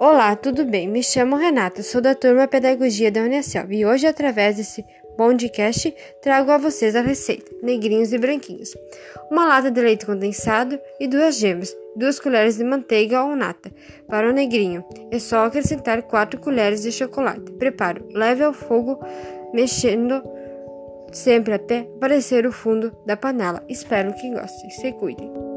Olá, tudo bem? Me chamo Renata, sou da turma Pedagogia da Unicel e hoje, através desse podcast, trago a vocês a receita: negrinhos e branquinhos. Uma lata de leite condensado e duas gemas, duas colheres de manteiga ou nata. Para o negrinho, é só acrescentar quatro colheres de chocolate. Preparo: leve ao fogo, mexendo sempre até aparecer o fundo da panela. Espero que gostem. Se cuidem.